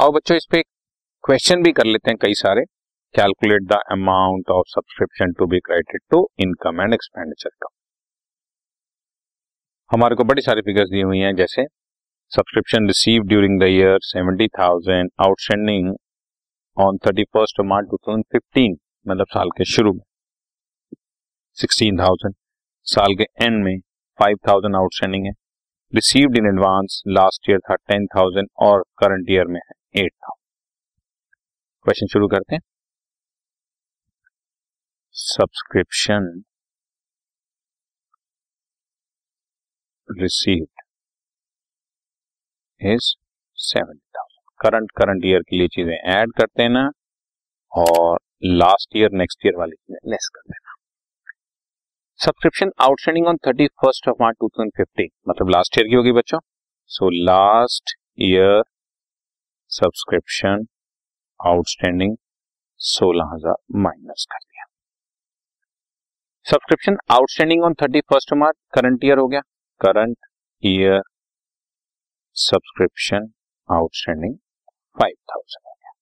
आओ बच्चों, इस पे क्वेश्चन भी कर लेते हैं कई सारे। Calculate the amount of subscription to be credited to income and expenditure का। हमारे को बड़ी सारी फिगर्स दी हुई हैं, जैसे subscription receive during the year seventy thousand outstanding on thirty first March two thousand fifteen मतलब साल के शुरू में। सिक्सटीन थाउज़ेंड साल के एंड में फाइव थाउज़ेंड आउटस्टैंडिंग है। Received in advance last year था टेन थाउज़ेंड और करंट ईयर में है। एट थाउज़ेंड क्वेश्चन शुरू करते हैं। Subscription received is seventy thousand current current year के लिए चीज़ें ऐड करते हैं ना और लास्ट ईयर नेक्स्ट ईयर वाली चीज़ें लेस कर देना। Subscription outstanding on thirty first of March two thousand fifteen मतलब लास्ट ईयर की होगी बच्चों। So last year subscription outstanding सोलह हज़ार माइनस कर दिया। Subscription outstanding on thirty first March current year हो गया। Current year subscription outstanding five thousand हो गया।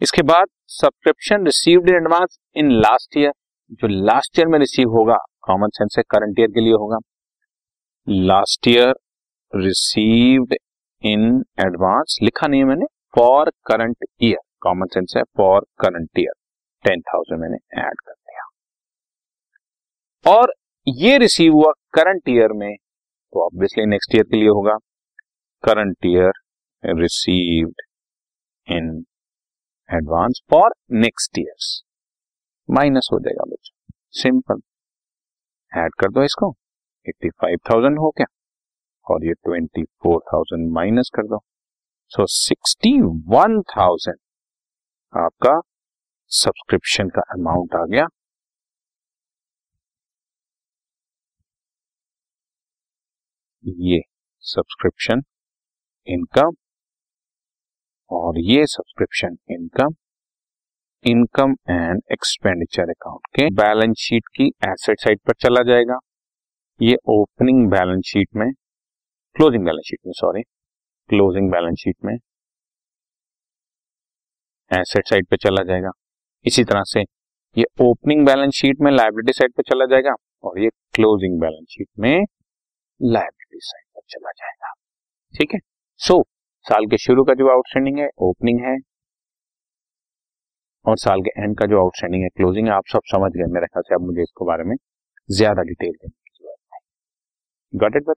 इसके बाद subscription received in advance in last year जो लास्ट ईयर में रिसीव होगा कॉमन सेंस है करंट ईयर के लिए होगा। Last year received in advance लिखा नहीं है मैंने for current year common sense है for current year ten thousand मैंने ऐड कर दिया। और ये रिसीव हुआ करंट ईयर में तो ऑब्वियसली नेक्स्ट ईयर के लिए होगा। Current year received in advance for next years minus हो जाएगा बच्चों। सिंपल ऐड कर दो इसको। एट्टी फाइव थाउज़ेंड हो गया। और ये ट्वेंटी फोर थाउज़ेंड माइनस कर दो। सो सिक्सटी वन थाउज़ेंड आपका सब्सक्रिप्शन का अमाउंट आ गया। ये सब्सक्रिप्शन इनकम और ये subscription income income and expenditure account के बैलेंस शीट की एसेट साइड पर चला जाएगा। ये ओपनिंग बैलेंस शीट में क्लोजिंग बैलेंस शीट में सॉरी क्लोजिंग बैलेंस शीट में. एसेट साइड पे चला जाएगा. इसी तरह से ये ओपनिंग बैलेंस शीट में लाइबिलिटी साइड पे चला जाएगा और ये क्लोजिंग बैलेंस शीट में लाइबिलिटी साइड पर चला जाएगा. ठीक है? सो so, साल के शुरू का जो आउटस्टैंडिंग है ओपनिंग है. और साल के एंड का जो आउटस्टैंडिंग है क्लोजिंग है आप सब समझ गए मेरे ख्याल से अब मुझे इसके बारे में ज़्यादा डिटेल देने की ज़रूरत नहीं. Got it but